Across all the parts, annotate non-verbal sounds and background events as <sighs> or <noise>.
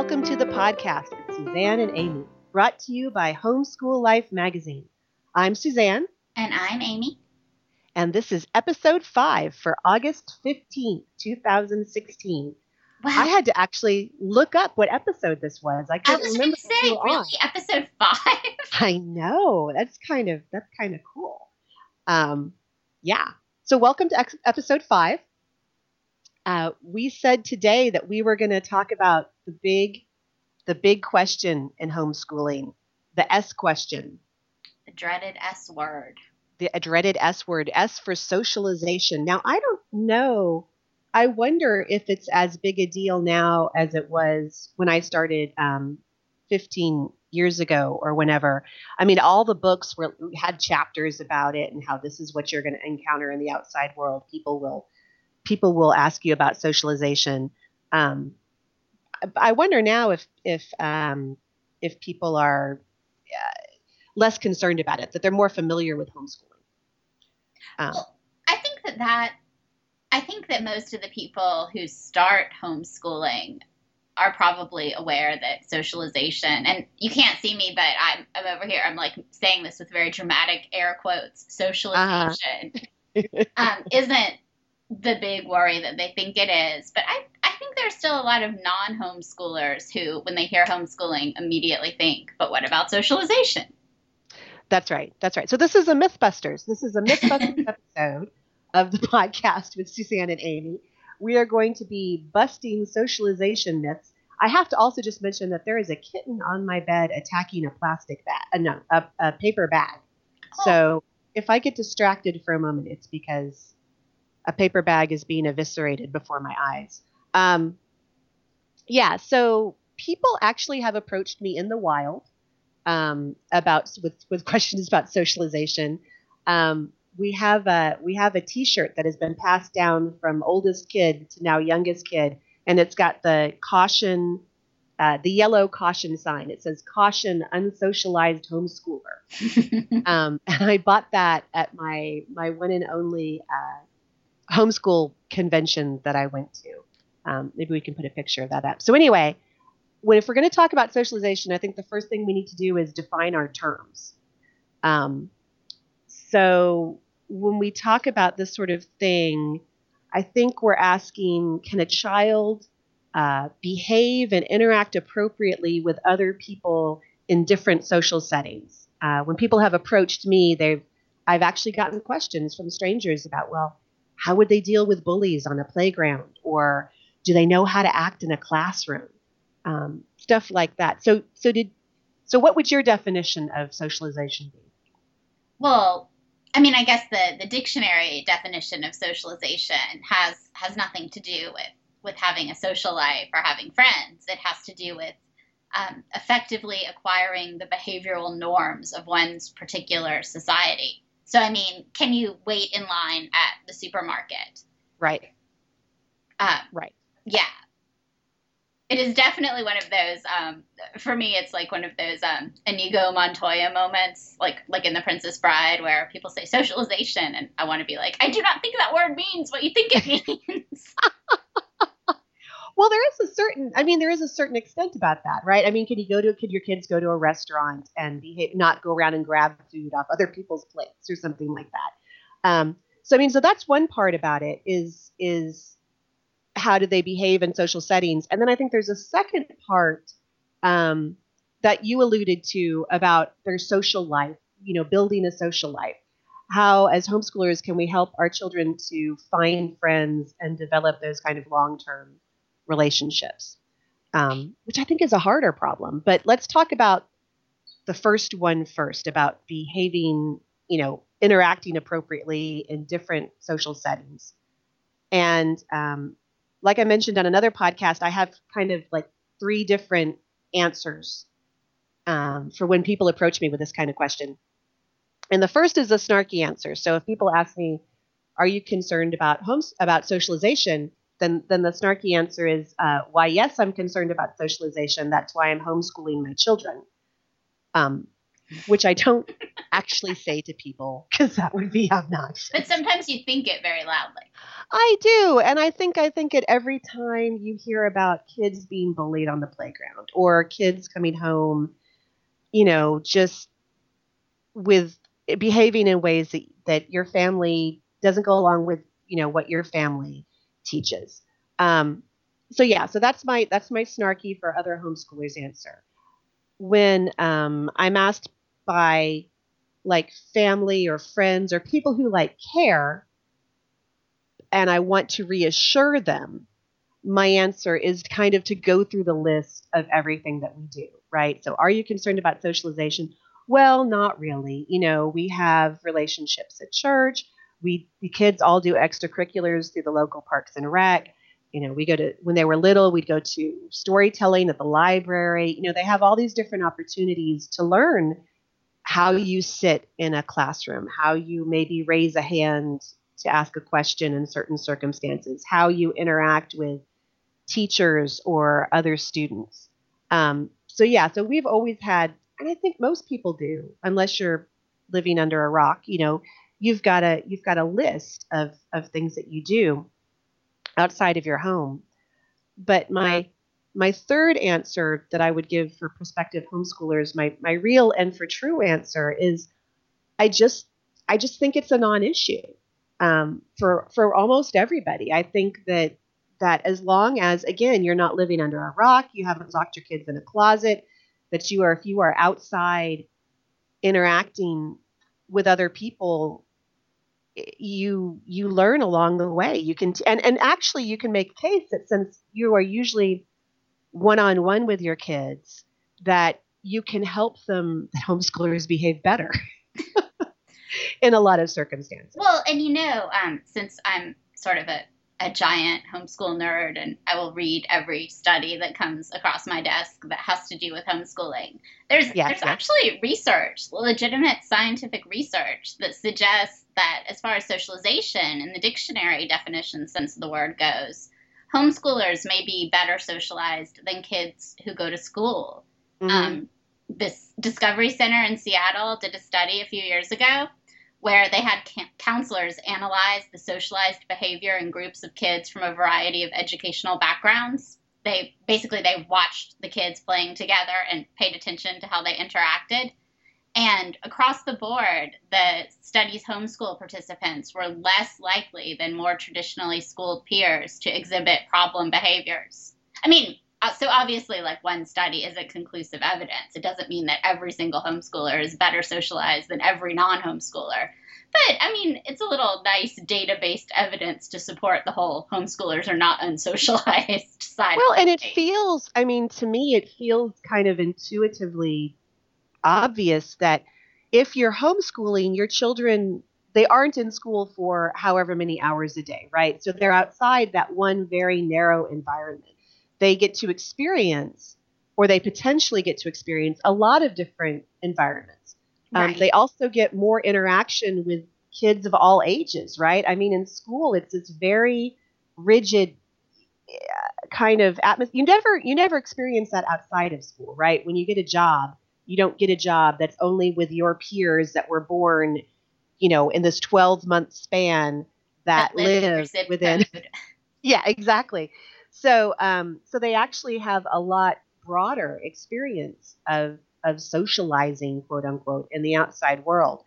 welcome to the podcast with Suzanne and Amy, brought to you by Homeschool Life magazine. I'm Suzanne. And I'm Amy. And this is episode five for August 15th, 2016. Wow. I had to actually look up what episode this was. I couldn't I was remember. Say, really, on. episode five? <laughs> I know. That's kind of that's kind of cool. Um, yeah. So welcome to ex- episode five. Uh, we said today that we were going to talk about the big, the big question in homeschooling, the S question. The dreaded S word. The dreaded S word. S for socialization. Now I don't know I wonder if it's as big a deal now as it was when I started um, 15 years ago or whenever. I mean, all the books were had chapters about it and how this is what you're going to encounter in the outside world. People will people will ask you about socialization. Um, I wonder now if if um, if people are uh, less concerned about it, that they're more familiar with homeschooling. Um, well, I think that that I think that most of the people who start homeschooling are probably aware that socialization, and you can't see me, but I'm, I'm over here, I'm like saying this with very dramatic air quotes, socialization uh-huh. <laughs> um, isn't the big worry that they think it is. But I, I think there's still a lot of non homeschoolers who, when they hear homeschooling, immediately think, but what about socialization? That's right. That's right. So this is a Mythbusters. This is a Mythbusters <laughs> episode of the podcast with Suzanne and Amy. We are going to be busting socialization myths. I have to also just mention that there is a kitten on my bed attacking a plastic bag, uh, no, a, a, paper bag. Oh. So if I get distracted for a moment, it's because a paper bag is being eviscerated before my eyes. Um, yeah, so people actually have approached me in the wild um, about with with <laughs> questions about socialization. Um, we have a we have a T-shirt that has been passed down from oldest kid to now youngest kid, and it's got the caution, uh, the yellow caution sign. It says "Caution, unsocialized homeschooler." <laughs> um, and <laughs> I bought that at my my one and only uh, homeschool convention that I went to. Um, maybe we can put a picture of that up. So anyway, when if we're going to talk about socialization, I think the first thing we need to do is define our terms. Um, so when we talk about this sort of thing, I think we're asking can a child uh, behave and interact appropriately with other people in different social settings? Uh, when people have approached me, they've I've actually gotten questions from strangers about, well, how would they deal with bullies on a playground, or do they know how to act in a classroom? Um, stuff like that. So, so did so. What would your definition of socialization be? Well, I mean, I guess the, the dictionary definition of socialization has has nothing to do with with having a social life or having friends. It has to do with um, effectively acquiring the behavioral norms of one's particular society. So, I mean, can you wait in line at the supermarket? Right. Uh, right. Yeah it is definitely one of those um, for me it's like one of those um, inigo montoya moments like like in the princess bride where people say socialization and i want to be like i do not think that word means what you think it <laughs> means <laughs> well there is a certain i mean there is a certain extent about that right i mean can you go to could your kids go to a restaurant and behave not go around and grab food off other people's plates or something like that um, so i mean so that's one part about it is is how do they behave in social settings? And then I think there's a second part um, that you alluded to about their social life, you know, building a social life. How, as homeschoolers, can we help our children to find friends and develop those kind of long term relationships? Um, which I think is a harder problem. But let's talk about the first one first about behaving, you know, interacting appropriately in different social settings. And um, like I mentioned on another podcast, I have kind of like three different answers um, for when people approach me with this kind of question. And the first is a snarky answer. So if people ask me, "Are you concerned about homes about socialization?" Then then the snarky answer is, uh, "Why, yes, I'm concerned about socialization. That's why I'm homeschooling my children." Um, which I don't <laughs> actually say to people because that would be obnoxious. But sometimes you think it very loudly. I do, and I think I think it every time you hear about kids being bullied on the playground or kids coming home, you know, just with behaving in ways that, that your family doesn't go along with, you know, what your family teaches. Um, so yeah, so that's my that's my snarky for other homeschoolers answer. When um, I'm asked by like family or friends or people who like care and I want to reassure them, my answer is kind of to go through the list of everything that we do, right? So, are you concerned about socialization? Well, not really. You know, we have relationships at church. We the kids all do extracurriculars through the local parks and rec. You know, we go to when they were little, we'd go to storytelling at the library. You know, they have all these different opportunities to learn how you sit in a classroom, how you maybe raise a hand to ask a question in certain circumstances, how you interact with teachers or other students. Um, so yeah, so we've always had, and I think most people do, unless you're living under a rock. You know, you've got a you've got a list of of things that you do outside of your home. But my my third answer that I would give for prospective homeschoolers, my my real and for true answer is, I just I just think it's a non-issue um, for for almost everybody. I think that that as long as again you're not living under a rock, you haven't locked your kids in a closet, that you are if you are outside interacting with other people you you learn along the way you can and and actually you can make a case that since you are usually one-on-one with your kids that you can help them that <laughs> homeschoolers behave better <laughs> in a lot of circumstances. Well, and you know, um, since I'm sort of a, a giant homeschool nerd and I will read every study that comes across my desk that has to do with homeschooling, there's yes, there's yes. actually research, legitimate scientific research that suggests that as far as socialization in the dictionary definition sense of the word goes, homeschoolers may be better socialized than kids who go to school. Mm-hmm. Um, this Discovery Center in Seattle did a study a few years ago where they had counselors analyze the socialized behavior in groups of kids from a variety of educational backgrounds. They basically they watched the kids playing together and paid attention to how they interacted. And across the board, the study's homeschool participants were less likely than more traditionally schooled peers to exhibit problem behaviors. I mean, Uh, so obviously, like one study isn't conclusive evidence. It doesn't mean that every single homeschooler is better socialized than every non homeschooler. But I mean, it's a little nice data based evidence to support the whole homeschoolers are not <laughs> unsocialized side. Well, and it feels, I mean, to me, it feels kind of intuitively obvious that if you're homeschooling, your children, they aren't in school for however many hours a day, right? So they're outside that one very narrow environment. They get to experience, or they potentially get to experience, a lot of different environments. Um, right. Um, they also get more interaction with kids of all ages, right? I mean, in school, it's this very rigid uh, kind of atmosphere. You never, you never experience that outside of school, right? When you get a job, you don't get a job that's only with your peers that were born, you know, in this 12 month span that, that live within. <laughs> yeah, exactly. So, um, so they actually have a lot broader experience of of socializing, quote unquote, in the outside world.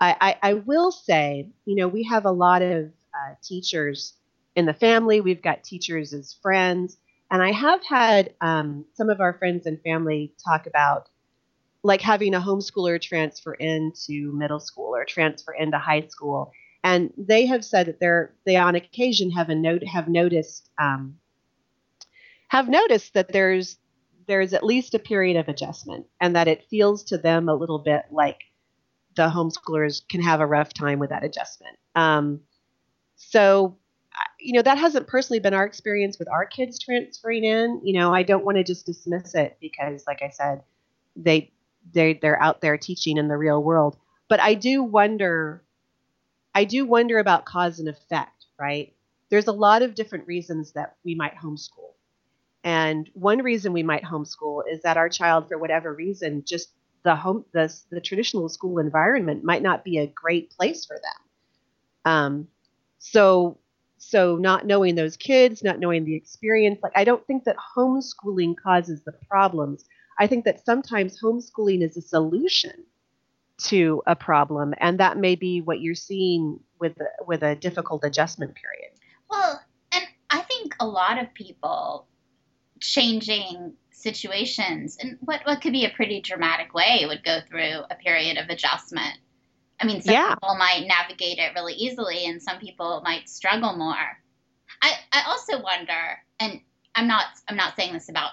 I, I, I will say, you know, we have a lot of uh, teachers in the family. We've got teachers as friends, and I have had um, some of our friends and family talk about like having a homeschooler transfer into middle school or transfer into high school. And they have said that they're they on occasion have a note have noticed um, have noticed that there's there's at least a period of adjustment and that it feels to them a little bit like the homeschoolers can have a rough time with that adjustment. Um, so, you know, that hasn't personally been our experience with our kids transferring in. You know, I don't want to just dismiss it because, like I said, they they they're out there teaching in the real world. But I do wonder, I do wonder about cause and effect, right? There's a lot of different reasons that we might homeschool. And one reason we might homeschool is that our child, for whatever reason, just the home the, the traditional school environment might not be a great place for them. Um, so so not knowing those kids, not knowing the experience, like I don't think that homeschooling causes the problems. I think that sometimes homeschooling is a solution to a problem, and that may be what you're seeing with with a difficult adjustment period. Well, and I think a lot of people changing situations and what what could be a pretty dramatic way would go through a period of adjustment. I mean, some yeah. people might navigate it really easily, and some people might struggle more. I I also wonder, and I'm not I'm not saying this about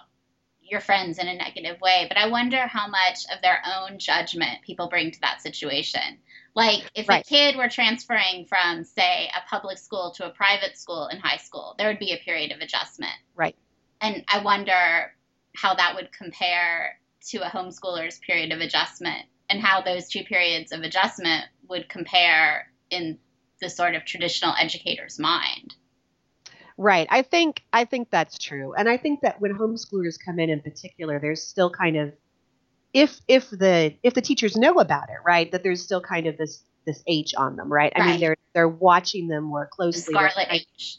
your friends in a negative way, but I wonder how much of their own judgment people bring to that situation. Like if right. a kid were transferring from, say, a public school to a private school in high school, there would be a period of adjustment. Right. And I wonder how that would compare to a homeschooler's period of adjustment and how those two periods of adjustment would compare in the sort of traditional educator's mind. Right. I think I think that's true. And I think that when homeschoolers come in in particular, there's still kind of if if the if the teachers know about it, right, that there's still kind of this this H on them, right? I mean they're they're watching them more closely. The scarlet H.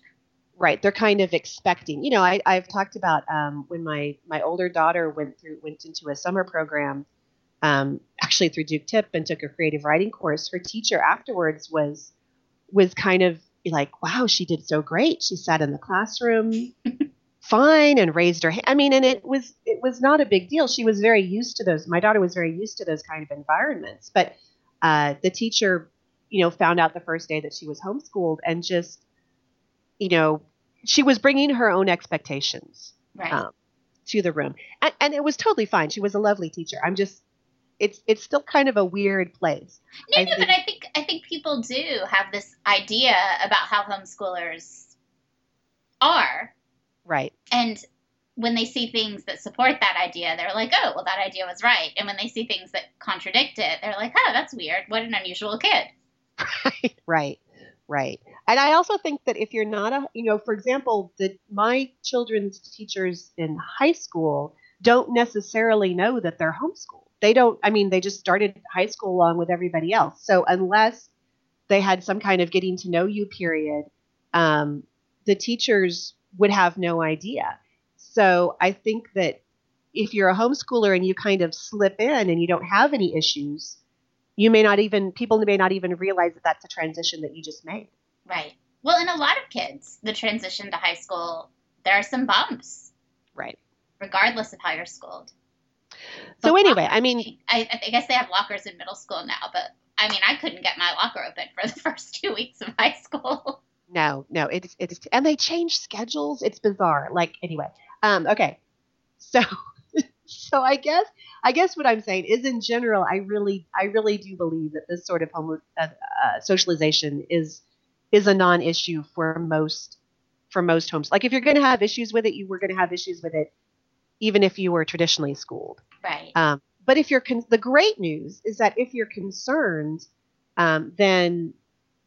Right. They're kind of expecting. You know, I, I've talked about um, when my my older daughter went through went into a summer program, um, actually through Duke Tip and took a creative writing course. Her teacher afterwards was was kind of like, wow, she did so great. She sat in the classroom <laughs> fine and raised her hand. I mean, and it was it was not a big deal. She was very used to those. My daughter was very used to those kind of environments. But uh, the teacher, you know, found out the first day that she was homeschooled and just, you know, she was bringing her own expectations right. um, to the room, and, and it was totally fine. She was a lovely teacher. I'm just it's it's still kind of a weird place. No, I no, think, but I think I think people do have this idea about how homeschoolers are. Right. And when they see things that support that idea, they're like, "Oh, well, that idea was right." And when they see things that contradict it, they're like, "Oh, that's weird. What an unusual kid." <laughs> Right. Right. Right. And I also think that if you're not a, you know, for example, that my children's teachers in high school don't necessarily know that they're homeschooled. They don't i mean they just started high school along with everybody else. So unless they had some kind of getting to know you period um, the teachers would have no idea. So i think that if you're a homeschooler and you kind of slip in and you don't have any issues you may not even people may not even realize that that's a transition that you just made right well in a lot of kids the transition to high school there are some bumps right regardless of how you're schooled so anyway, I mean, I, I guess they have lockers in middle school now, but I mean, I couldn't get my locker open for the <laughs> first two weeks of high school. No, no, it's it's and they change schedules. It's bizarre. Like anyway, um, okay, so <laughs> so I guess I guess what I'm saying is in general, I really I really do believe that this sort of home uh, uh, socialization is is a non-issue for most for most homes. Like if you're going to have issues with it, you were going to have issues with it even if you were traditionally schooled. Right. Um, but if you're con- the great news is that if you're concerned, um, then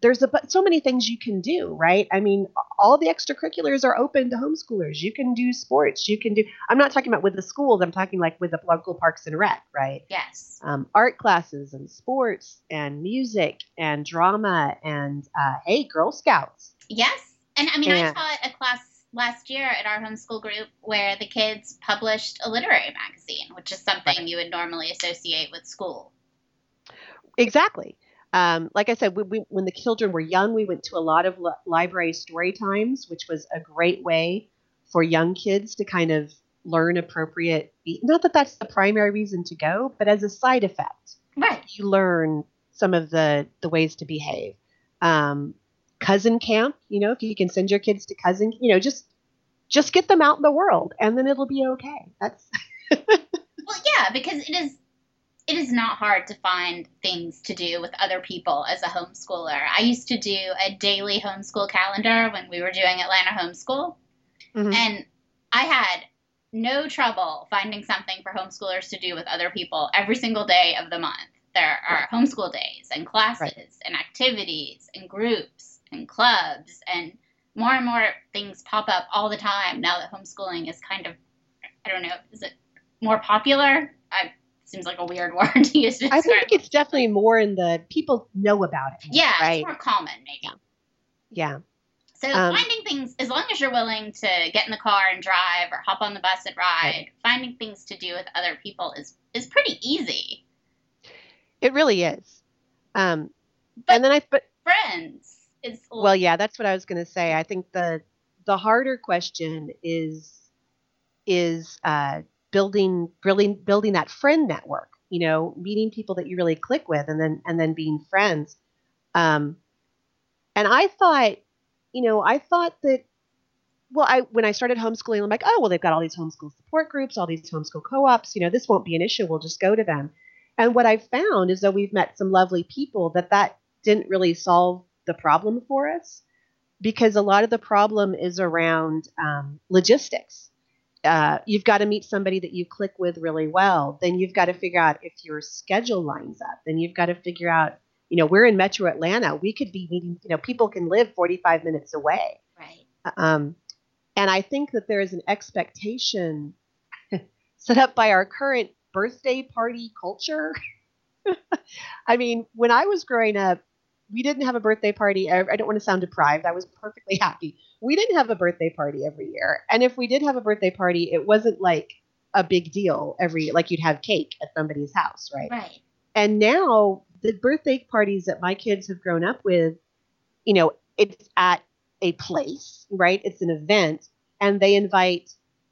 there's a, so many things you can do, right? I mean, all the extracurriculars are open to homeschoolers. You can do sports. You can do. I'm not talking about with the schools. I'm talking like with the local parks and rec, right? Yes. Um, art classes and sports and music and drama and uh, hey, Girl Scouts. Yes, and I mean, and, I taught a class last year at our homeschool group where the kids published a literary magazine, which is something right. you would normally associate with school. Exactly. Um, like I said, we, we, when the children were young, we went to a lot of li- library story times, which was a great way for young kids to kind of learn appropriate. Not that that's the primary reason to go, but as a side effect, right? You learn some of the the ways to behave. Um, cousin camp, you know, if you can send your kids to cousin, you know, just just get them out in the world and then it'll be okay. That's <laughs> Well, yeah, because it is it is not hard to find things to do with other people as a homeschooler. I used to do a daily homeschool calendar when we were doing Atlanta homeschool. Mm-hmm. And I had no trouble finding something for homeschoolers to do with other people every single day of the month. There are homeschool days and classes right. and activities and groups and clubs and more and more things pop up all the time now that homeschooling is kind of I don't know, is it more popular? I seems like a weird <laughs> word to use. To I think it's definitely more in the people know about it. Yeah, right? it's more common maybe. Yeah. So um, finding things, as long as you're willing to get in the car and drive or hop on the bus and ride, finding things to do with other people is is pretty easy. It really is. Um, but and then I but friends is well, yeah, that's what I was going to say. I think the the harder question is is uh, building building building that friend network. You know, meeting people that you really click with, and then and then being friends. Um, and I thought you know, I thought that well, I when I started homeschooling, I'm like, oh well, they've got all these homeschool support groups, all these homeschool co-ops. You know, this won't be an issue. We'll just go to them. And what I've found is that we've met some lovely people that that didn't really solve the problem for us because a lot of the problem is around um, logistics. Uh, you've got to meet somebody that you click with really well. Then you've got to figure out if your schedule lines up. Then you've got to figure out you know, we're in Metro Atlanta. We could be meeting, you know, people can live 45 minutes away. Right. Um, and I think that there is an expectation <laughs> set up by our current birthday party culture. <laughs> I mean, when I was growing up, we didn't have a birthday party. I don't want to sound deprived. I was perfectly happy. We didn't have a birthday party every year. And if we did have a birthday party, it wasn't like a big deal every like you'd have cake at somebody's house, right? Right. And now the birthday parties that my kids have grown up with, you know, it's at a place, right? It's an event, and they invite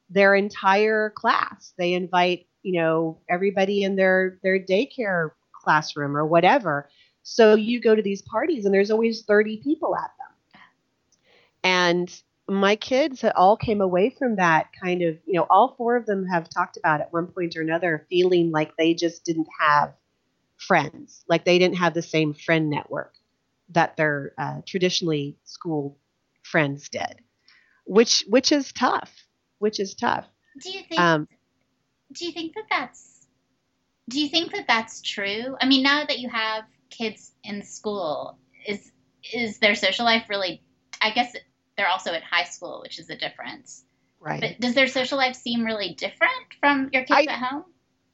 their entire class. They invite, you know, everybody in their their daycare classroom or whatever. So you go to these parties, and there's always 30 people at them. And my kids all came away from that kind of, you know, all four of them have talked about at one point or another feeling like they just didn't have friends. Like they didn't have the same friend network that their uh, traditionally school friends did, which which is tough. Which is tough. Do you think? Um, do you think that that's? Do you think that that's true? I mean, now that you have kids in school, is is their social life really? I guess they're also at high school, which is a difference. Right. But does their social life seem really different from your kids I, at home?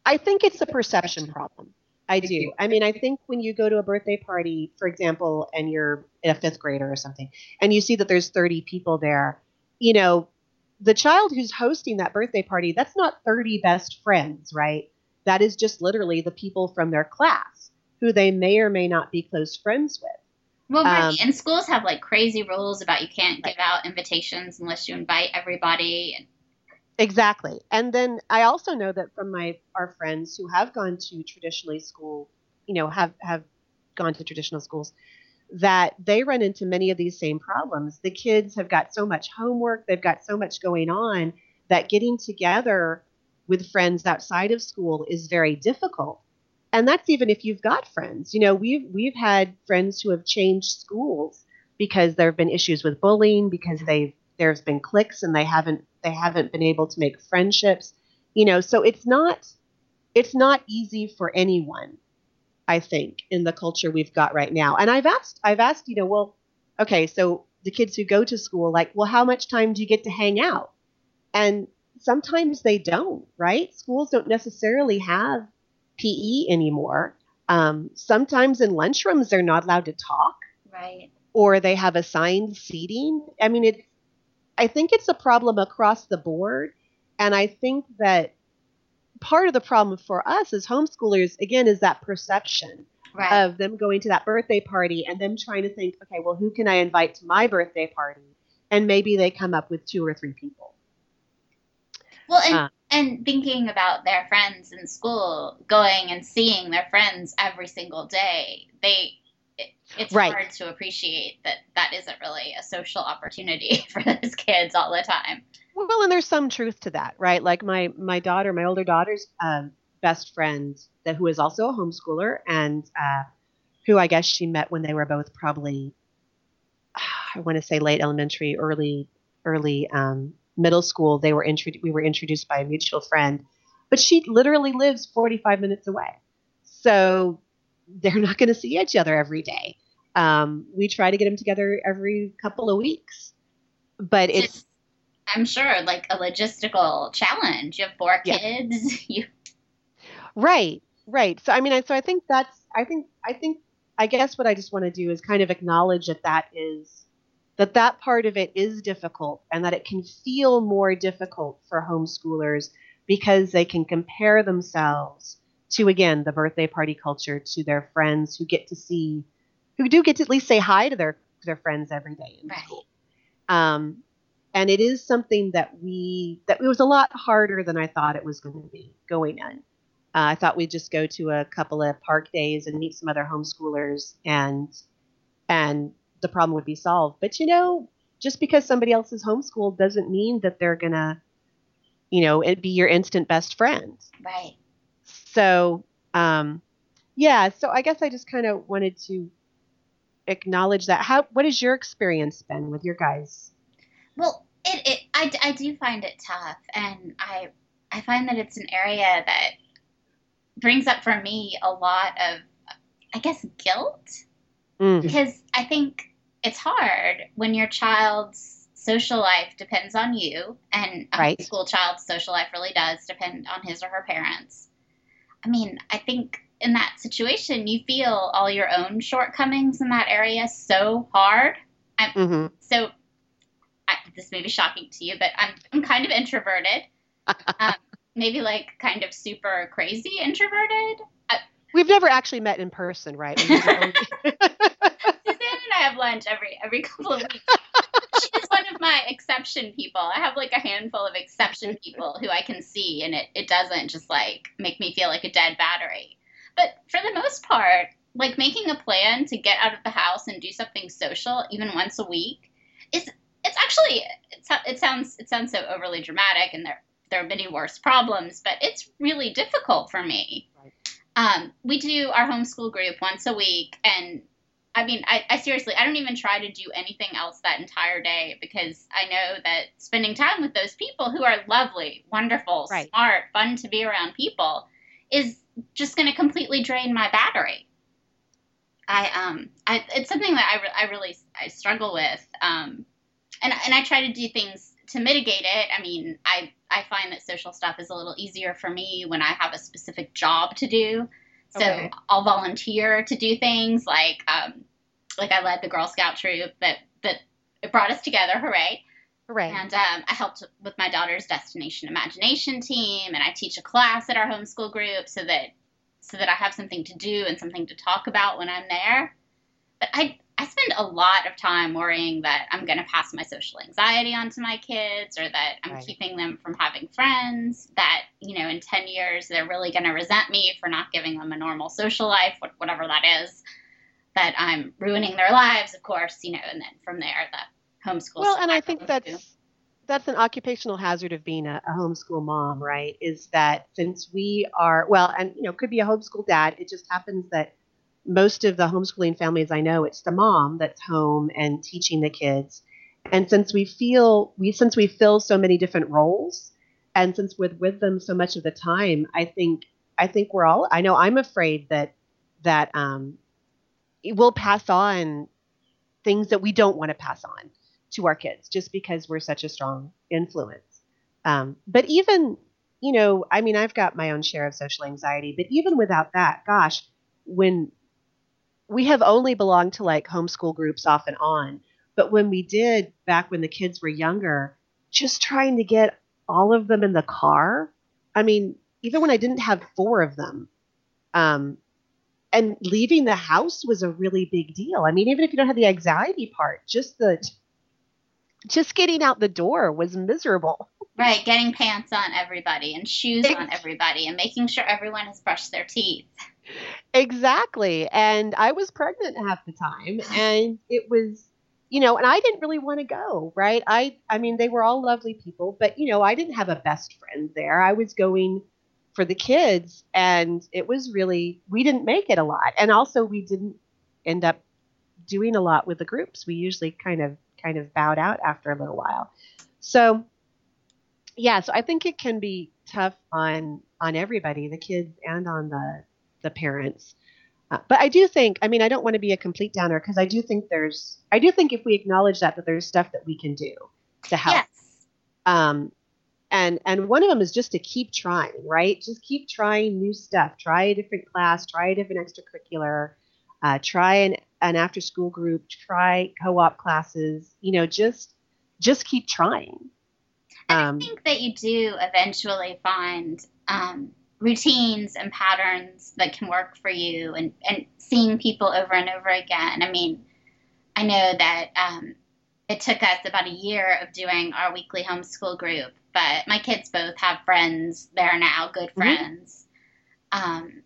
I think it's a perception problem. I do. I mean, I think when you go to a birthday party, for example, and you're a fifth grader or something, and you see that there's 30 people there, you know, the child who's hosting that birthday party, that's not 30 best friends, right? That is just literally the people from their class who they may or may not be close friends with. Well, right. Um, and schools have like crazy rules about you can't give out invitations unless you invite everybody. And Exactly. And then I also know that from my our friends who have gone to traditionally school, you know, have have gone to traditional schools, that they run into many of these same problems. The kids have got so much homework, they've got so much going on that getting together with friends outside of school is very difficult. And that's even if you've got friends. You know, we've we've had friends who have changed schools because there have been issues with bullying, because they've there's been cliques and they haven't they haven't been able to make friendships. You know so it's not it's not easy for anyone i think in the culture we've got right now. And i've asked i've asked you know well okay so the kids who go to school like well how much time do you get to hang out? And sometimes they don't right? Schools don't necessarily have pe anymore um, sometimes in lunchrooms they're not allowed to talk right or they have assigned seating i mean it's I think it's a problem across the board. And I think that part of the problem for us as homeschoolers, again, is that perception right. of them going to that birthday party and them trying to think, okay, well, who can I invite to my birthday party? And maybe they come up with two or three people. Well, and, uh, and thinking about their friends in school, going and seeing their friends every single day, they it's right. hard to appreciate that that isn't really a social opportunity <laughs> for those kids all the time. Well, and there's some truth to that, right? Like my my daughter, my older daughter's um, best friend, that who is also a homeschooler, and uh, who I guess she met when they were both probably, <sighs> I want to say late elementary, early early um, middle school. They were introduced. We were introduced by a mutual friend, but she literally lives 45 minutes away. So they're not going to see each other every day. Um, we try to get them together every couple of weeks, but it's. Just, I'm sure, like a logistical challenge. You have four kids. <laughs> You. Right, right. So I mean, I, so I think that's. I think. I think. I guess what I just want to do is kind of acknowledge that that is that that part of it is difficult and that it can feel more difficult for homeschoolers because they can compare themselves to again the birthday party culture to their friends who get to see who do get to at least say hi to their their friends every day in right. school um, and it is something that we that it was a lot harder than i thought it was going to be going in uh, i thought we'd just go to a couple of park days and meet some other homeschoolers and and the problem would be solved. But you know just because somebody else is homeschooled doesn't mean that they're gonna you know it be your instant best friend. Right. So um yeah so i guess i just kind of wanted to acknowledge that. How what has your experience been with your guys? Well it, it I, I do find it tough and i i find that it's an area that brings up for me a lot of i guess guilt. Mm. because i think it's hard when your child's social life depends on you and a right. school child's social life really does depend on his or her parents i mean i think in that situation, you feel all your own shortcomings in that area so hard. I'm, mm-hmm. So I, this may be shocking to you, but I'm, I'm kind of introverted. <laughs> um, maybe like kind of super crazy introverted. We've never actually met in person, right? <laughs> <laughs> And I have lunch every every <laughs> couple of weeks. <laughs> She's one of my exception people. I have like a handful of exception people who I can see, and it, it doesn't just like make me feel like a dead battery. But for the most part, like making a plan to get out of the house and do something social even once a week is it's actually it's, it sounds it sounds so overly dramatic and there there are many worse problems but it's really difficult for me right. um, we do our homeschool group once a week and i mean I, I seriously i don't even try to do anything else that entire day because i know that spending time with those people who are lovely wonderful right. smart fun to be around people is just going to completely drain my battery. I um I it's something that I, re- I really I struggle with um and and I try to do things to mitigate it. I mean, I I find that social stuff is a little easier for me when I have a specific job to do. So okay. I'll volunteer to do things like um like I led the Girl Scout troop that that it brought us together, hooray. Right. And um, I helped with my daughter's Destination Imagination team, and I teach a class at our homeschool group so that so that I have something to do and something to talk about when I'm there. But I I spend a lot of time worrying that I'm going to pass my social anxiety onto my kids or that I'm right. keeping them from having friends, that, you know, in 10 years they're really going to resent me for not giving them a normal social life, whatever that is, that I'm ruining their lives, of course, you know, and then from there, the homeschool. Well, and I think that's that's an occupational hazard of being a, a, homeschool mom, right? Is that since we are well, and you know, could be a homeschool dad. It just happens that most of the homeschooling families I know, it's the mom that's home and teaching the kids. And since we feel we since we fill so many different roles, and since we're with them so much of the time, I think I think we're all. I know I'm afraid that that um, we'll pass on things that we don't want to pass on to our kids just because we're such a strong influence. Um, but even, you know, I mean, I've got my own share of social anxiety, but even without that, gosh, when we have only belonged to like homeschool groups off and on, but when we did back when the kids were younger, just trying to get all of them in the car. I mean, even when I didn't have four of them, um, and leaving the house was a really big deal. I mean, even if you don't have the anxiety part, just the just getting out the door was miserable. Right, getting pants on everybody and shoes on everybody and making sure everyone has brushed their teeth. Exactly. And I was pregnant half the time and it was you know, and I didn't really want to go, right? I I mean they were all lovely people, but you know, I didn't have a best friend there. I was going for the kids and it was really we didn't make it a lot. And also we didn't end up doing a lot with the groups. We usually kind of kind of bowed out after a little while. So yeah, so I think it can be tough on on everybody, the kids and on the the parents. Uh, but I do think, I mean, I don't want to be a complete downer because I do think there's, I do think if we acknowledge that, that there's stuff that we can do to help. Yes. Um, and and one of them is just to keep trying, right? Just keep trying new stuff. Try a different class. Try a different extracurricular. Uh, try an an after school group, try co-op classes, you know, just just keep trying. Um, I think that you do eventually find um, routines and patterns that can work for you and, and seeing people over and over again. I mean, I know that um, it took us about a year of doing our weekly homeschool group, but my kids both have friends there now, good mm-hmm. friends. Mm-hmm. Um,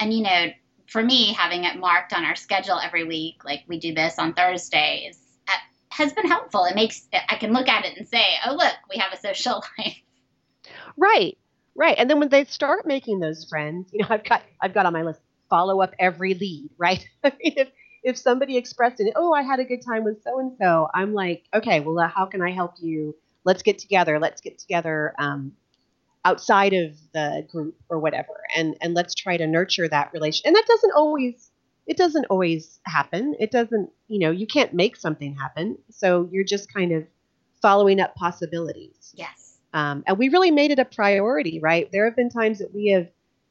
and, you know, for me, having it marked on our schedule every week, like we do this on Thursdays, uh, has been helpful. It makes, I can look at it and say, oh, look, we have a social <laughs> life. Right. Right. And then when they start making those friends, you know, I've got I've got on my list follow up every lead, <laughs> right? I mean, if if somebody expressed it, oh, I had a good time with so and so, I'm like, okay, well, uh, how can I help you? Let's get together. Let's get together um, outside of the group or whatever, and and let's try to nurture that relation. And that doesn't always it doesn't always happen. It doesn't, you know, you can't make something happen. So you're just kind of following up possibilities. Yes. Um, and we really made it a priority, right? There have been times that we have,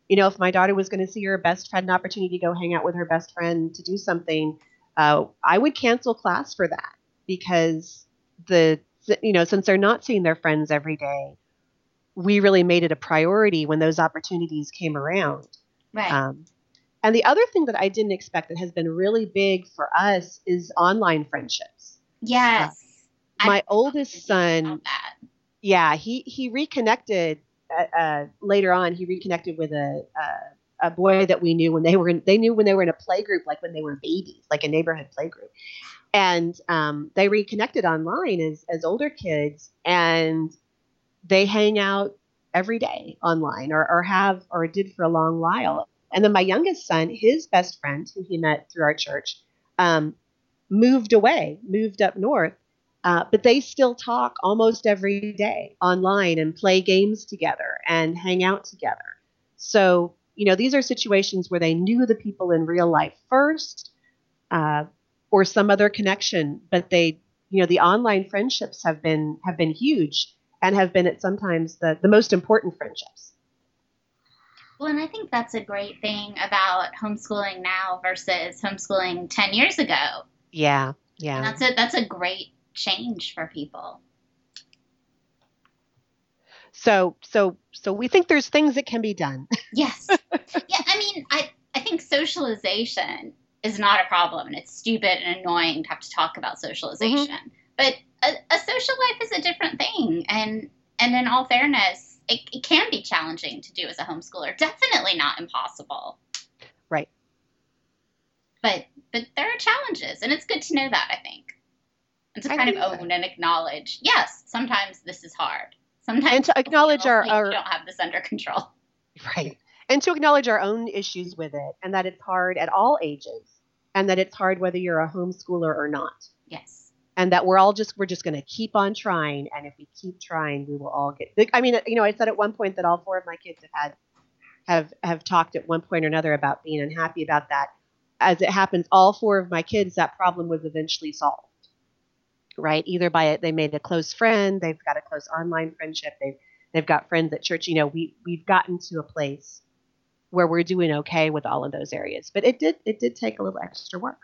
you know, if my daughter was going to see her best friend, an opportunity to go hang out with her best friend to do something, uh, I would cancel class for that because the, you know, since they're not seeing their friends every day, we really made it a priority when those opportunities came around. Right. Um, and the other thing that I didn't expect that has been really big for us is online friendships. Yes. Uh, my oldest son yeah, he he reconnected uh, uh, later on. He reconnected with a, a, a boy that we knew when they were in, they knew when they were in a play group, like when they were babies, like a neighborhood play group, and um, they reconnected online as as older kids, and they hang out every day online, or or have or did for a long while. And then my youngest son, his best friend, who he met through our church, um, moved away, moved up north, uh, but they still talk almost every day online and play games together and hang out together. So, you know, these are situations where they knew the people in real life first uh, or some other connection, but they, you know, the online friendships have been have been huge and have been at sometimes the, the most important friendships. Well, and I think that's a great thing about homeschooling now versus homeschooling 10 years ago. Yeah. Yeah. And that's a that's a great change for people. So, so, so we think there's things that can be done. <laughs> yes. Yeah. I mean, I, I think socialization is not a problem and it's stupid and annoying to have to talk about socialization. Mm-hmm. But a, a, social life is a different thing. And, and in all fairness, it, it can be challenging to do as a homeschooler. Definitely not impossible. Right. But, but there are challenges and it's good to know that, I think and to I kind of own and acknowledge, yes, sometimes this is hard. Sometimes and to acknowledge our, our don't have this under control. <laughs> Right. And to acknowledge our own issues with it and that it's hard at all ages and that it's hard whether you're a homeschooler or not. Yes. And that we're all just we're just going to keep on trying and if we keep trying we will all get I mean you know I said at one point that all four of my kids have had have have talked at one point or another about being unhappy about that. As it happens all four of my kids that problem was eventually solved right? Either by it, they made a close friend, they've got a close online friendship, they've they've got friends at church. You know, we we've gotten to a place where we're doing okay with all of those areas. But it did it did take a little extra work.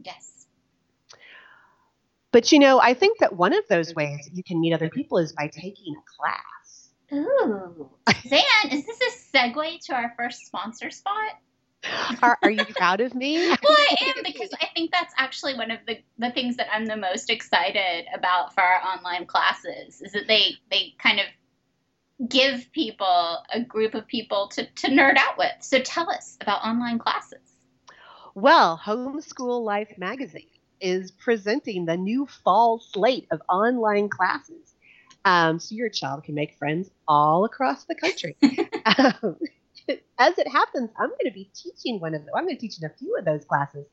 Yes. But you know, I think that one of those ways you can meet other people is by taking a class. Ooh. <laughs> Zan, is this a segue to our first sponsor spot? Are, are you proud of me? <laughs> well, I am because I think that's actually one of the, the things that I'm the most excited about for our online classes is that they they kind of give people a group of people to, to nerd out with. So tell us about online classes. Well, Homeschool Life magazine is presenting the new fall slate of online classes. Um, so your child can make friends all across the country. <laughs> um, <laughs> as it happens, I'm going to be teaching one of them. I'm going to teach in a few of those classes.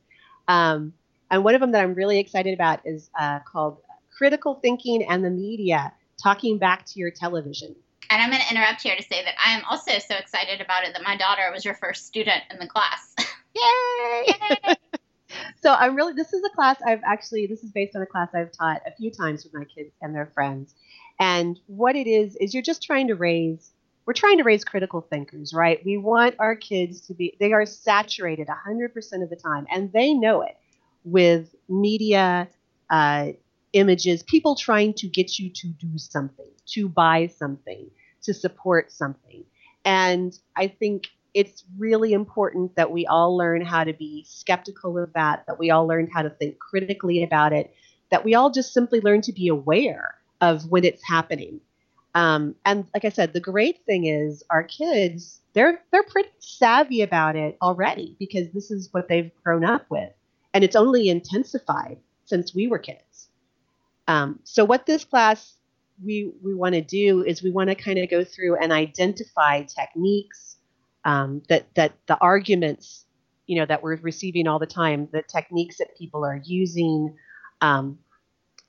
Um, and one of them that I'm really excited about is uh, called Critical Thinking and the Media Talking Back to Your Television. And I'm going to interrupt here to say that I am also so excited about it that my daughter was your first student in the class. <laughs> Yay! Yay! <laughs> so I'm really, this is a class I've actually, this is based on a class I've taught a few times with my kids and their friends. And what it is, is you're just trying to raise we're trying to raise critical thinkers, right? We want our kids to be, they are saturated 100% of the time, and they know it. with media uh, images, people trying to get you to do something, to buy something, to support something. And I think it's really important that we all learn how to be skeptical of that, that we all learn how to think critically about it, that we all just simply learn to be aware of when it's happening. Um, and like I said, the great thing is our kids, they're they're pretty savvy about it already because this is what they've grown up with. And it's only intensified since we were kids. Um, so what this class we we want to do is we want to kind of go through and identify techniques um, that that the arguments you know that we're receiving all the time, the techniques that people are using, um,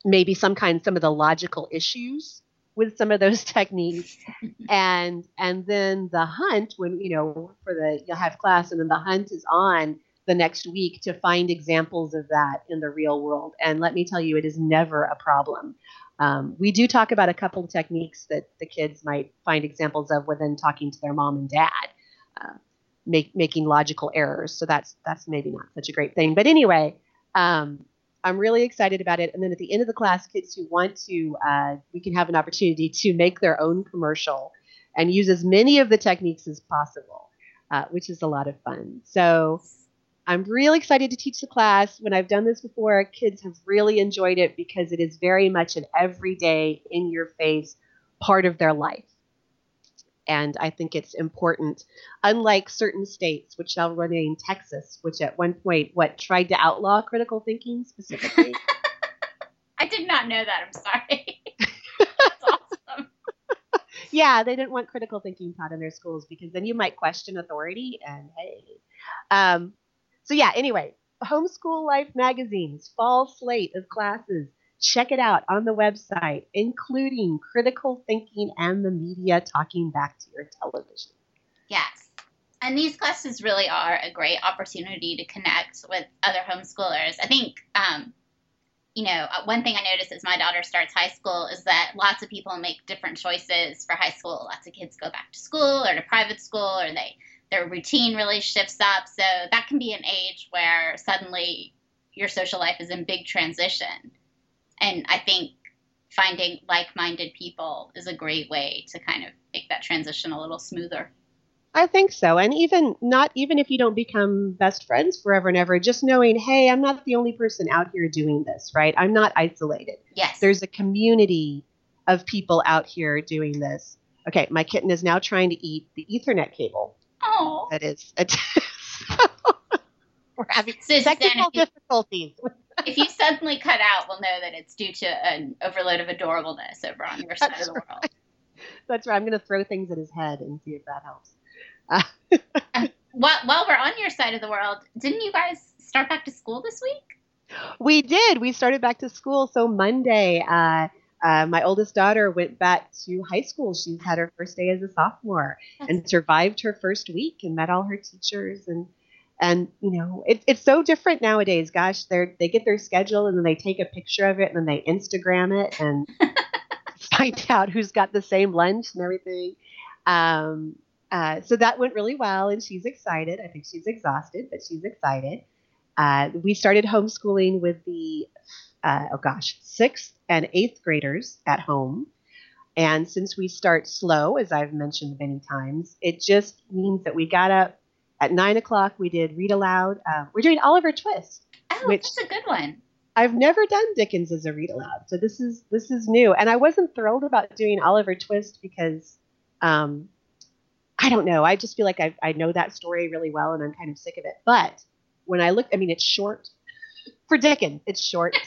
maybe some kind some of the logical issues with some of those <laughs> techniques. <laughs> And and then the hunt when you know for the you'll have class and then the hunt is on the next week to find examples of that in the real world. And let me tell you it is never a problem. Um, we do talk about a couple of techniques that the kids might find examples of within talking to their mom and dad uh, make, making logical errors. So that's that's maybe not such a great thing. But anyway um, I'm really excited about it. And then at the end of the class, kids who want to, uh, we can have an opportunity to make their own commercial and use as many of the techniques as possible, uh, which is a lot of fun. So I'm really excited to teach the class. When I've done this before, kids have really enjoyed it because it is very much an everyday, in your face part of their life and I think it's important. Unlike certain states, which now running Texas, which at one point what tried to outlaw critical thinking specifically. <laughs> I did not know that. I'm sorry. <laughs> That's awesome. yeah, they didn't want critical thinking taught in their schools because then you might question authority. And hey, um, so yeah. Anyway, homeschool life magazine's fall slate of classes Check it out on the website, including critical thinking and the media talking back to your television. Yes. And these classes really are a great opportunity to connect with other homeschoolers. I think, um, you know, uh, one thing I noticed as my daughter starts high school is that lots of people make different choices for high school. Lots of kids go back to school or to private school, or they their routine really shifts up. So that can be an age where suddenly your social life is in big transition and I think finding like-minded people is a great way to kind of make that transition a little smoother. I think so. And even not even if you don't become best friends forever and ever, just knowing, hey, I'm not the only person out here doing this, right? I'm not isolated. Yes. There's a community of people out here doing this. Okay, my kitten is now trying to eat the Ethernet cable. Oh. That is. <laughs> we're having so technical difficulties if you suddenly cut out, we'll know that it's due to an overload of adorableness over on your side That's of the world. That's right. I'm going to throw things at his head and see if that helps. Uh, while, while we're on your side of the world, didn't you guys start back to school this week? We did. We started back to school. So Monday, uh, uh, my oldest daughter went back to high school. She's had her first day as a sophomore and survived her first week and met all her teachers and and you know it, it's so different nowadays. Gosh they they get their schedule and then they take a picture of it and then they instagram it and <laughs> find out who's got the same lunch and everything. Um, uh, so that went really well and she's excited. I think she's exhausted but she's excited. Uh, we started homeschooling with the uh, oh gosh sixth and eighth graders at home. And since we start slow as i've mentioned many times it just means that we got up at nine o'clock, we did read aloud. Uh, we're doing Oliver Twist. Oh, which that's a good one. I've never done Dickens as a read aloud, so this is this is new, and I wasn't thrilled about doing Oliver Twist because, um, I don't know. I just feel like I I know that story really well, and I'm kind of sick of it. But when I look, I mean, it's short for Dickens. It's short. <laughs>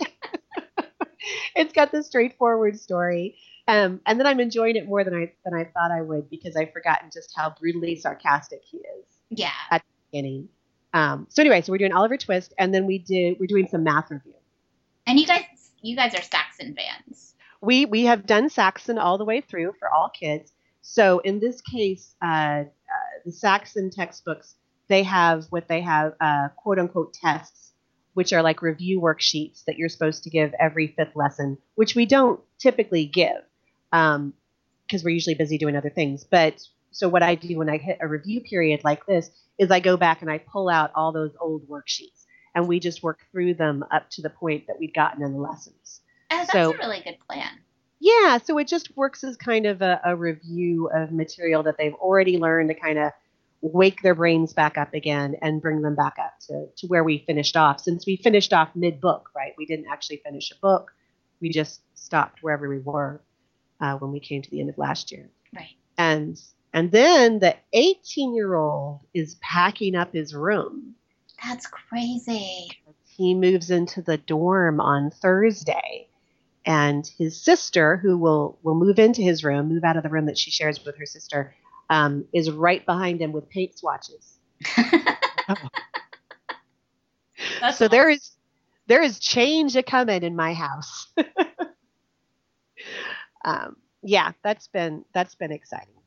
<laughs> it's got the straightforward story. Um, and then I'm enjoying it more than I than I thought I would because I've forgotten just how brutally sarcastic he is. Yeah. At the beginning. Um, so anyway, so we're doing Oliver Twist, and then we did we're doing some math review. And you guys, you guys are Saxon fans. We we have done Saxon all the way through for all kids. So in this case, uh, uh, the Saxon textbooks they have what they have uh, quote unquote tests, which are like review worksheets that you're supposed to give every fifth lesson, which we don't typically give because um, we're usually busy doing other things. But so what I do when I hit a review period like this is I go back and I pull out all those old worksheets and we just work through them up to the point that we'd gotten in the lessons. Oh, that's so, a really good plan. Yeah, so it just works as kind of a, a review of material that they've already learned to kind of wake their brains back up again and bring them back up to, to where we finished off. Since we finished off mid book, right? We didn't actually finish a book. We just stopped wherever we were uh, when we came to the end of last year. Right. And and then the 18 year old is packing up his room. That's crazy. He moves into the dorm on Thursday. And his sister, who will, will move into his room, move out of the room that she shares with her sister, um, is right behind him with paint swatches. <laughs> so awesome. there is there is change a coming in my house. <laughs> um, yeah, that's been that's been exciting.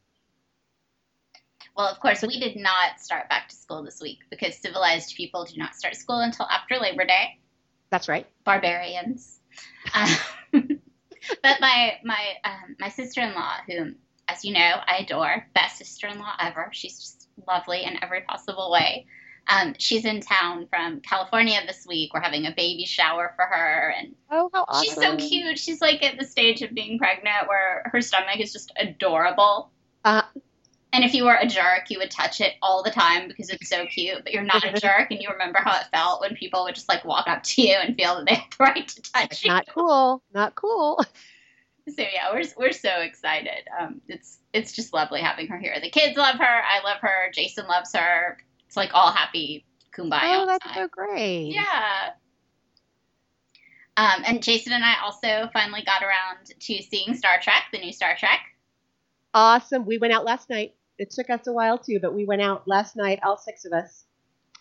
Well, of course, we did not start back to school this week because civilized people do not start school until after Labor Day. That's right. Barbarians. Um, <laughs> but my my um, my sister in law, whom as you know I adore, best sister in law ever. She's just lovely in every possible way. Um, she's in town from California this week. We're having a baby shower for her, and oh, how awesome. she's so cute. She's like at the stage of being pregnant where her stomach is just adorable. Uh, and if you were a jerk, you would touch it all the time because it's so cute. But you're not a <laughs> jerk, and you remember how it felt when people would just like walk up to you and feel that they had the right to touch you. Not cool. Not cool. <laughs> So yeah, we're we're so excited. Um, it's it's just lovely having her here. The kids love her. I love her. Jason loves her. It's like all happy kumbaya. Oh, that's so great. Yeah. Um, and Jason and I also finally got around to seeing Star Trek, the new Star Trek. Awesome. We went out last night. It took us a while too, but we went out last night, all six of us,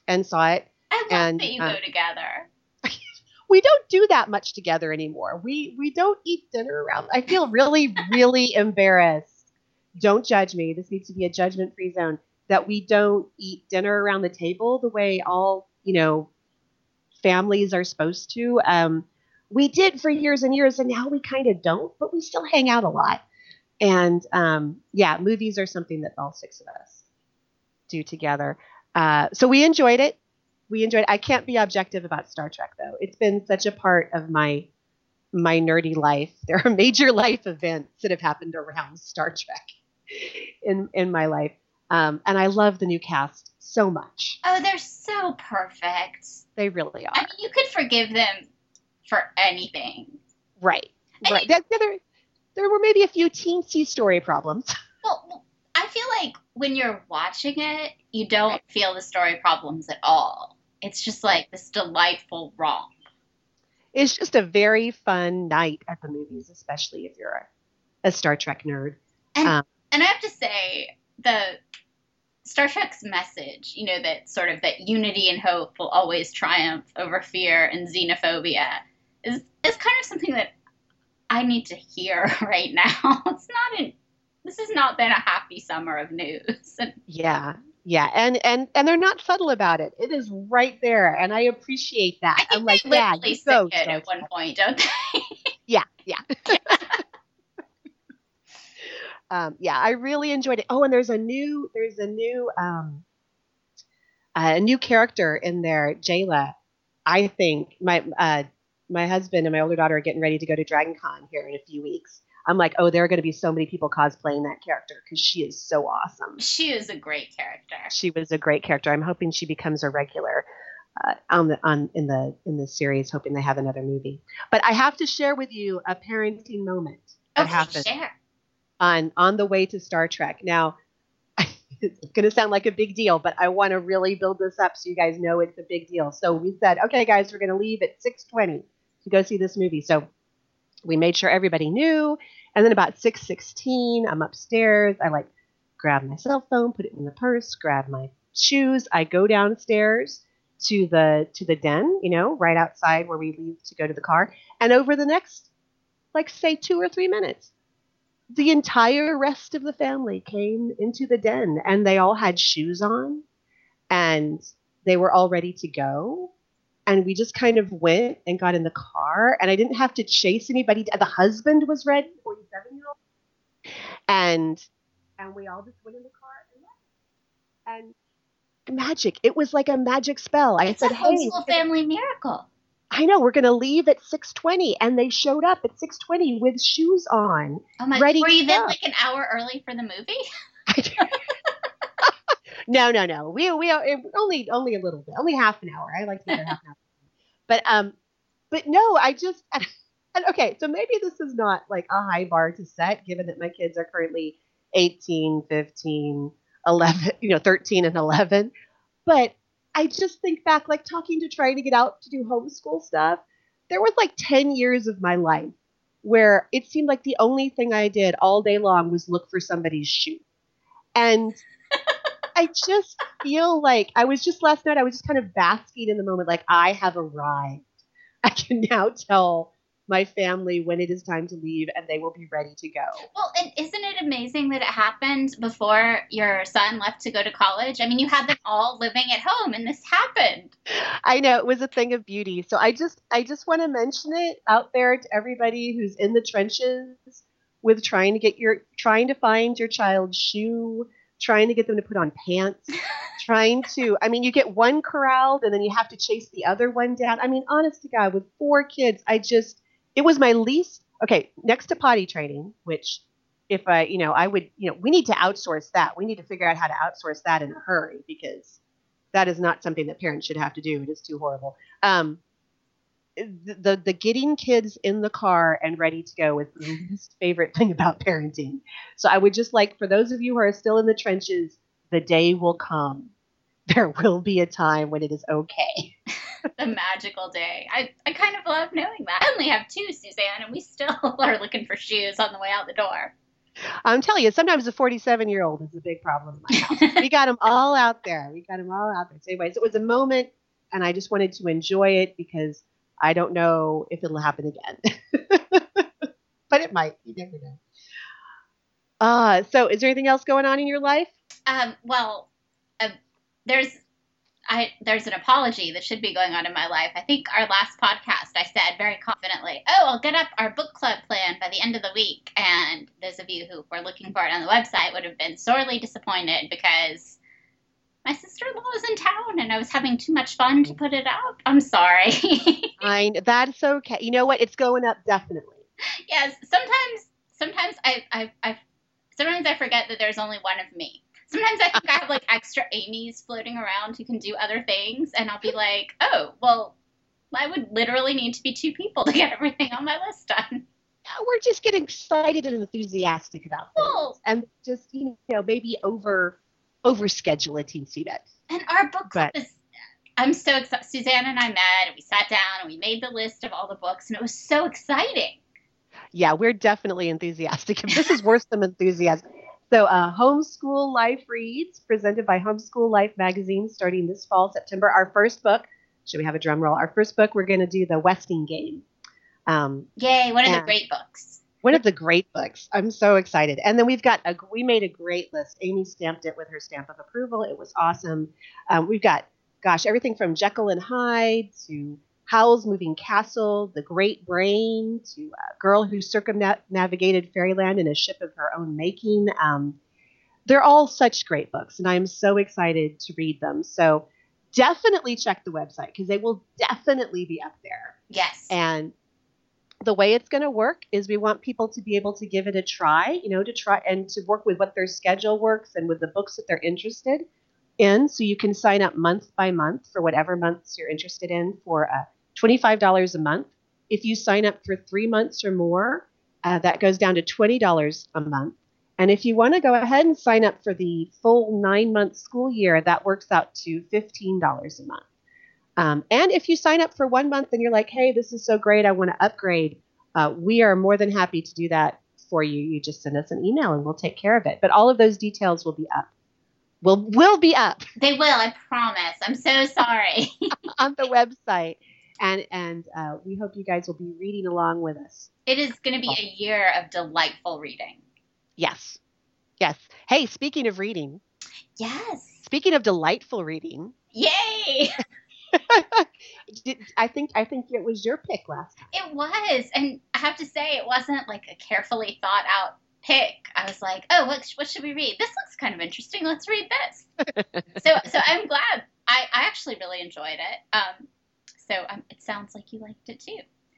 and saw it. I love and, that you uh, go together. <laughs> we don't do that much together anymore. We we don't eat dinner around. I feel really <laughs> really embarrassed. Don't judge me. This needs to be a judgment free zone that we don't eat dinner around the table the way all you know families are supposed to. Um, we did for years and years, and now we kind of don't, but we still hang out a lot. And um, yeah, movies are something that all six of us do together. Uh, so we enjoyed it. We enjoyed. It. I can't be objective about Star Trek though. It's been such a part of my my nerdy life. There are <laughs> major life events that have happened around Star Trek in in my life. Um, and I love the new cast so much. Oh, they're so perfect. They really are. I mean, you could forgive them for anything. Right. I right. Mean, there, there were maybe a few teensy story problems. <laughs> Well, I feel like when you're watching it, you don't feel the story problems at all. It's just like this delightful romp. It's just a very fun night at the movies, especially if you're a, a Star Trek nerd. And, um, and I have to say, the Star Trek's message, you know, that sort of that unity and hope will always triumph over fear and xenophobia is is kind of something that I need to hear <laughs> right now. It's not an this has not been a happy summer of news. <laughs> yeah. Yeah, and and and they're not subtle about it. It is right there, and I appreciate that. I think I'm like, yeah, you go. At one point, don't they? <laughs> yeah, yeah. um, yeah, I really enjoyed it. Oh, and there's a new there's a new um, a new character in there, Jaylah. I think my uh, my husband and my older daughter are getting ready to go to Dragon Con here in a few weeks. I'm like, oh, there are going to be so many people cosplaying that character because she is so awesome. She is a great character. She was a great character. I'm hoping she becomes a regular uh, on the on in the in the series. Hoping they have another movie. But I have to share with you a parenting moment that okay, happened. Share on on the way to Star Trek. Now, <laughs> it's going to sound like a big deal, but I want to really build this up so you guys know it's a big deal. So we said, okay, guys, we're going to leave at 6:20 to go see this movie. So we made sure everybody knew. And then about 6:16, I'm upstairs. I like grab my cell phone, put it in the purse, grab my shoes. I go downstairs to the to the den, you know, right outside where we leave to go to the car. And over the next like say 2 or 3 minutes, the entire rest of the family came into the den and they all had shoes on and they were all ready to go and we just kind of went and got in the car and i didn't have to chase anybody the husband was ready 47 year old and and we all just went in the car and left and magic. It was like a magic spell. I it's said, a "Hey, homeschool family miracle. I know we're going to leave at 6:20," and they showed up at 6:20 with shoes on. Oh my! Ready Were you then like an hour early for the movie? <laughs> no, no, no. We we it- only only a little bit, only half an hour. I like to <laughs> half an hour. But um, but no, I just <laughs> and okay. So maybe this is not like a high bar to set, given that my kids are currently 18, 15, 11, <laughs> you know, 13 and 11. But I just think back, like talking to trying to get out to do homeschool stuff. There was like 10 years of my life where it seemed like the only thing I did all day long was look for somebody's shoe. And I just feel like I was just last night, I was just kind of basking in the moment, like I have arrived. I can now tell my family when it is time to leave and they will be ready to go. Well, and isn't it amazing that it happened before your son left to go to college? I mean, you had them all living at home, and this happened. I know it was a thing of beauty. So I just I just want to mention it out there to everybody who's in the trenches with trying to get your trying to find your child's shoe, trying to get them to put on pants, <laughs> trying to I mean you get one corralled and then you have to chase the other one down. I mean honest to God with four kids, I just it was my least okay, next to potty training, which if I, you know, I would, you know, we need to outsource that. We need to figure out how to outsource that in a hurry because that is not something that parents should have to do. It is too horrible. Um, the, the getting kids in the car and ready to go is the least favorite thing about parenting. So I would just like for those of you who are still in the trenches, the day will come. <laughs> There will be a time when it is okay. <laughs> the magical day. I, I kind of love knowing that. I only have two, Suzanne, and we still <laughs> are looking for shoes on the way out the door. I'm telling you, sometimes a 47 year old is a big problem in my house. we got them all out there. We got them all out there. So, anyways, it was a moment, and I just wanted to enjoy it because I don't know if it'll happen again. <laughs> but it might. You never know. Uh, so, is there anything else going on in your life? Um, well, uh, there's I there's an apology that should be going on in my life. I think our last podcast I said very confidently, "Oh, I'll get up our book club plan by the end of the week." And those of you who were looking for it on the website would have been sorely disappointed because my sister-in-law was in town and I was having too much fun to put it up. I'm sorry. <laughs> I that's okay. You know what? It's going up definitely. yes, sometimes sometimes I I I sometimes I forget that there's only one of me. Sometimes I think I have like extra Amy's floating around who can do other things, and I'll be like, oh, well, I would literally need to be two people to get everything on my list done. We're just getting excited and enthusiastic about things, Well, and just you know maybe over over schedule a teensy bit. and our book club But- is. I'm so excited. Suzanne and I met, and we sat down, and we made the list of all the books, and it was so exciting. Yeah, we're definitely enthusiastic. <laughs> This is worse than enthusiasm. So, uh, Homeschool Life Reads, presented by Homeschool Life magazine, starting this fall, September. Our first book, should we have a drum roll? Our first book, we're going to do The Westing Game. Um, Yay! One of Yeah. the great books. One of the great books. I'm so excited. And then we've got a we made a great list. Amy stamped it with her stamp of approval. It was awesome. Um, we've got gosh everything from Jekyll and Hyde to Howl's Moving Castle, The Great Brain to a girl who circumnavigated fairyland in a ship of her own making. Um, they're all such great books, and I'm so excited to read them. So definitely check the website because they will definitely be up there. Yes. And the way it's going to work is we want people to be able to give it a try, you know, to try and to work with what their schedule works and with the books that they're interested in. So you can sign up month by month for whatever months you're interested in for uh, $25 a month. If you sign up for three months or more, uh, that goes down to $20 a month. And if you want to go ahead and sign up for the full nine month school year, that works out to $15 a month. Um, and if you sign up for one month and you're like, hey, this is so great, I want to upgrade, uh, we are more than happy to do that for you. You just send us an email and we'll take care of it. But all of those details will be up. Will will be up they will. I promise. I'm so sorry. <laughs> on the website, and and uh, we hope you guys will be reading along with us. it is going to be a year of delightful reading. Yes, yes. Hey, speaking of reading, Yes. speaking of delightful reading, Yay! <laughs> <laughs> I think I think it was your pick last time. It was, and I have to say, it wasn't like a carefully thought out pick, I was like, oh, what, what should we read? This looks kind of interesting. Let's read this. <laughs> so, so I'm glad. I, I actually really enjoyed it. Um, so um, it sounds like you liked it too.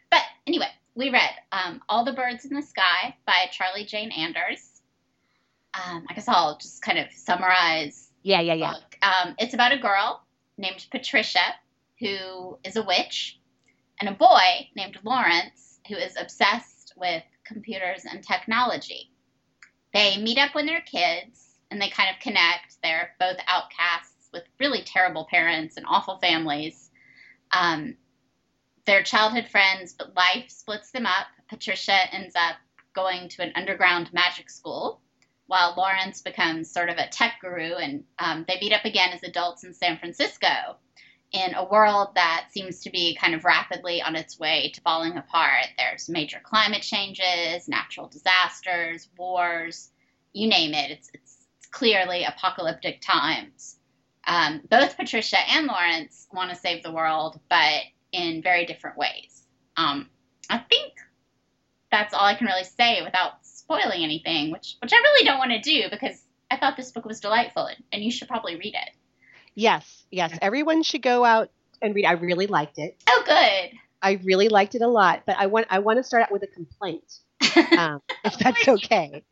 But anyway, we read um, All the Birds in the Sky by Charlie Jane Anders. Um, I guess I'll just kind of summarize. Yeah, yeah, yeah. Um, it's about a girl named Patricia who is a witch, and a boy named Lawrence who is obsessed with computers and technology. They meet up when they're kids and they kind of connect. They're both outcasts with really terrible parents and awful families. Um, they're childhood friends, but life splits them up. Patricia ends up going to an underground magic school, while Lawrence becomes sort of a tech guru, and um, they meet up again as adults in San Francisco in a world that seems to be kind of rapidly on its way to falling apart. There's major climate changes, natural disasters, wars, you name it. It's, it's, it's clearly apocalyptic times. Um, both Patricia and Lawrence want to save the world, but in very different ways. Um, I think that's all I can really say without spoiling anything, which which I really don't want to do because I thought this book was delightful and, and you should probably read it. Yes, yes. Everyone should go out and read. I really liked it. Oh, good. I really liked it a lot, but I want I want to start out with a complaint, <laughs> um, if that's okay.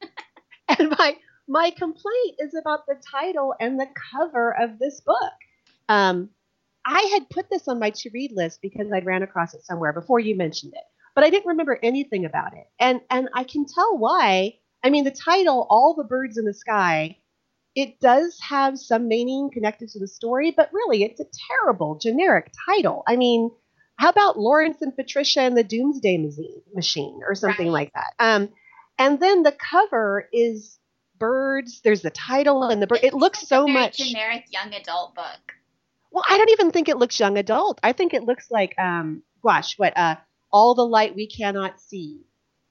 and my my complaint is about the title and the cover of this book. Um, I had put this on my to read list because I'd ran across it somewhere before you mentioned it, but I didn't remember anything about it, and and I can tell why. I mean, the title, "All the Birds in the Sky," it does have some meaning connected to the story, but really it's a terrible generic title. I mean, how about Lawrence and Patricia and the Doomsday Machine or something right. like that? Um, and then the cover is birds. There's the title and the bird. It looks like so much generic young adult book. Well, I don't even think it looks young adult. I think it looks like, um, gosh, what? Uh, all the light we cannot see.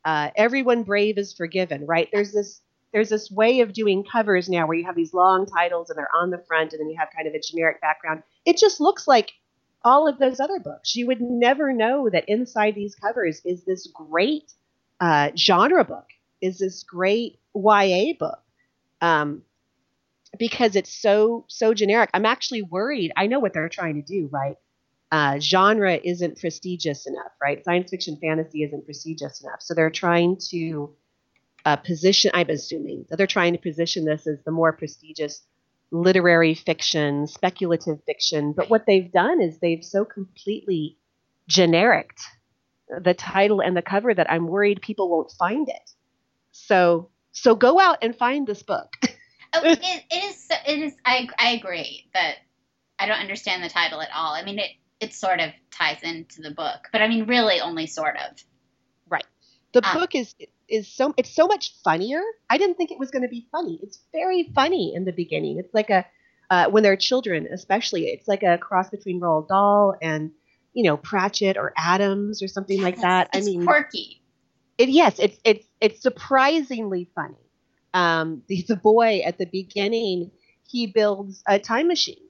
Uh, everyone brave is forgiven. Right? There's this there's this way of doing covers now where you have these long titles and they're on the front and then you have kind of a generic background. It just looks like all of those other books. You would never know that inside these covers is this great uh, genre book, is this great YA book. Um, because it's so so generic. I'm actually worried. I know what they're trying to do, right? Uh, genre isn't prestigious enough, right? Science fiction fantasy isn't prestigious enough, so they're trying to uh, position, I'm assuming that they're trying to position this as the more prestigious literary fiction, speculative fiction. But what they've done is they've so completely generic the title and the cover that I'm worried people won't find it. So, so go out and find this book. <laughs> oh, it, it is. It is. I I agree that I don't understand the title at all. I mean, it it sort of ties into the book, but I mean, really, only sort of. Right. The um, book is is so it's so much funnier. I didn't think it was going to be funny. It's very funny in the beginning. It's like a uh, when they're children, especially. It's like a cross between Roald Dahl and you know Pratchett or Adams or something like that. It's I mean, quirky. It yes, it's it's it's surprisingly funny. Um, the, the boy at the beginning he builds a time machine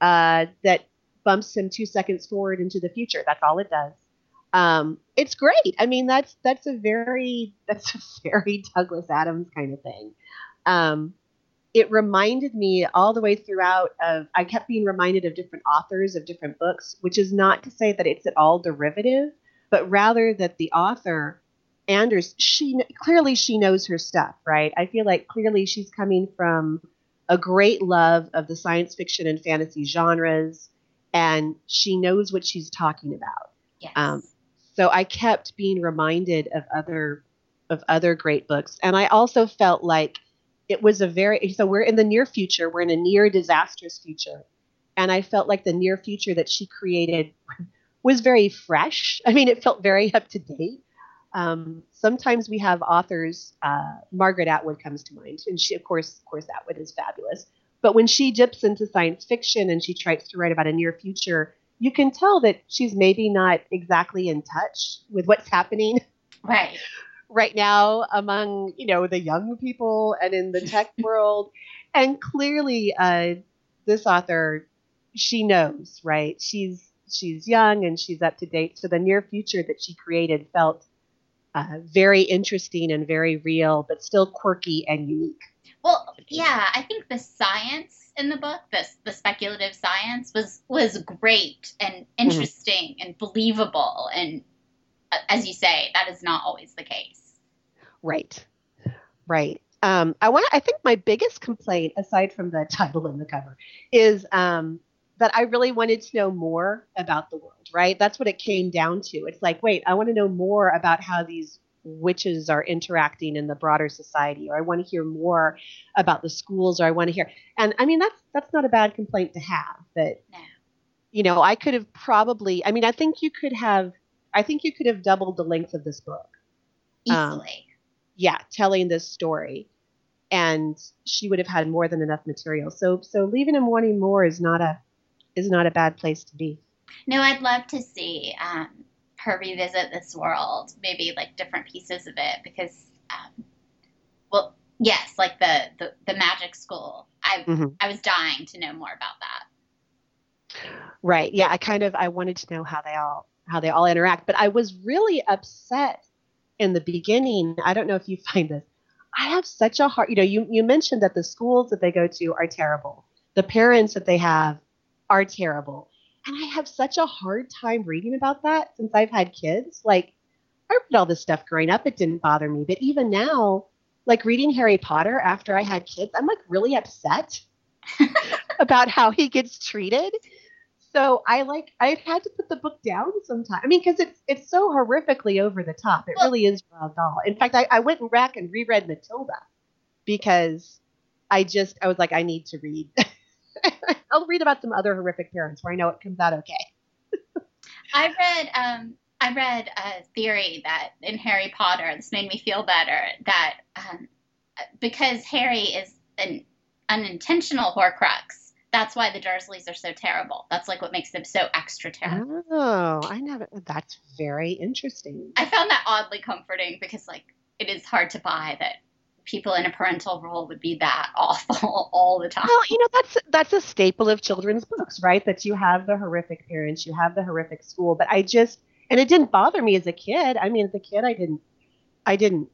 uh, that bumps him two seconds forward into the future. That's all it does um, it's great. I mean, that's that's a very <laughs> that's a very Douglas Adams kind of thing. Um, it reminded me all the way throughout of I kept being reminded of different authors of different books, which is not to say that it's at all derivative, but rather that the author Anders she clearly she knows her stuff, right? I feel like clearly she's coming from a great love of the science fiction and fantasy genres, and she knows what she's talking about. Yes. Um, so I kept being reminded of other of other great books, and I also felt like it was a very so we're in the near future, we're in a near disastrous future, and I felt like the near future that she created <laughs> was very fresh. I mean, it felt very up to date. Um, sometimes we have authors. Uh, Margaret Atwood comes to mind, and she, of course, of course, Atwood is fabulous. But when she dips into science fiction and she tries to write about a near future, you can tell that she's maybe not exactly in touch with what's happening right. right now among you know the young people and in the tech <laughs> world. And clearly uh, this author she knows right? She's she's young and she's up to date. So the near future that she created felt uh, very interesting and very real, but still quirky and unique. Well, yeah, I think the science in the book, the the speculative science, was was great and interesting mm-hmm. and believable. And uh, as you say, that is not always the case. Right, right. Um, I want. I think my biggest complaint, aside from the title and the cover, is um, that I really wanted to know more about the world. Right. That's what it came down to. It's like, wait, I want to know more about how these witches are interacting in the broader society, or I want to hear more about the schools, or I want to hear. And I mean, that's that's not a bad complaint to have. That no. you know, I could have probably. I mean, I think you could have. I think you could have doubled the length of this book easily. Um, yeah, telling this story, and she would have had more than enough material. So, so leaving him wanting more is not a is not a bad place to be. No, I'd love to see um, her revisit this world, maybe like different pieces of it, because, um, well, yes, like the, the, the magic school. I mm-hmm. I was dying to know more about that. Right. Yeah. I kind of I wanted to know how they all how they all interact, but I was really upset in the beginning. I don't know if you <laughs> find this. I have such a hard. You know, you you mentioned that the schools that they go to are terrible. The parents that they have are terrible. And I have such a hard time reading about that since I've had kids. Like, I read all this stuff growing up, it didn't bother me. But even now, like reading Harry Potter after I had kids, I'm like really upset <laughs> about how he gets treated. So I like I've had to put the book down sometimes. I mean, because it's it's so horrifically over the top. It really is Roald Dahl. In fact, I, I went and back and reread Matilda because I just I was like I need to read <laughs> <laughs> I'll read about some other horrific parents where I know it comes out okay. I read um, I read a theory that in Harry Potter, this made me feel better, that um, because Harry is an unintentional Horcrux, that's why the Dursleys are so terrible. That's like what makes them so extra terrible. Oh, I never. That's very interesting. I found that oddly comforting because like it is hard to buy that people in a parental role would be that <laughs> awful all the time. Well, you know, that's that's a staple of children's books, right? That you have the horrific parents, you have the horrific school. But I just and it didn't bother me as a kid. I mean, as a kid I didn't I didn't,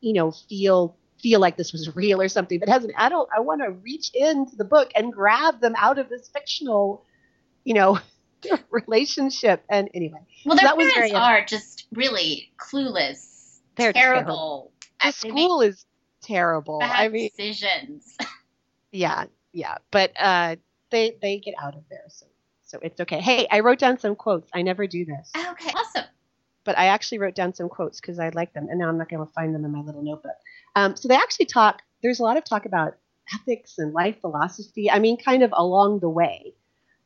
you know, feel feel like this was real or something. But as an adult, I want to reach into the book and grab them out of this fictional, you know, <laughs> relationship. And anyway, well, their so parents are just really clueless. They're terrible. terrible. The school is terrible. Bad I mean, decisions. <laughs> yeah, yeah, but uh, they they get out of there, so so it's okay. Hey, I wrote down some quotes. I never do this. Okay, awesome. But I actually wrote down some quotes because I like them, and now I'm not going to find them in my little notebook. Um, so they actually talk. There's a lot of talk about ethics and life philosophy. I mean, kind of along the way.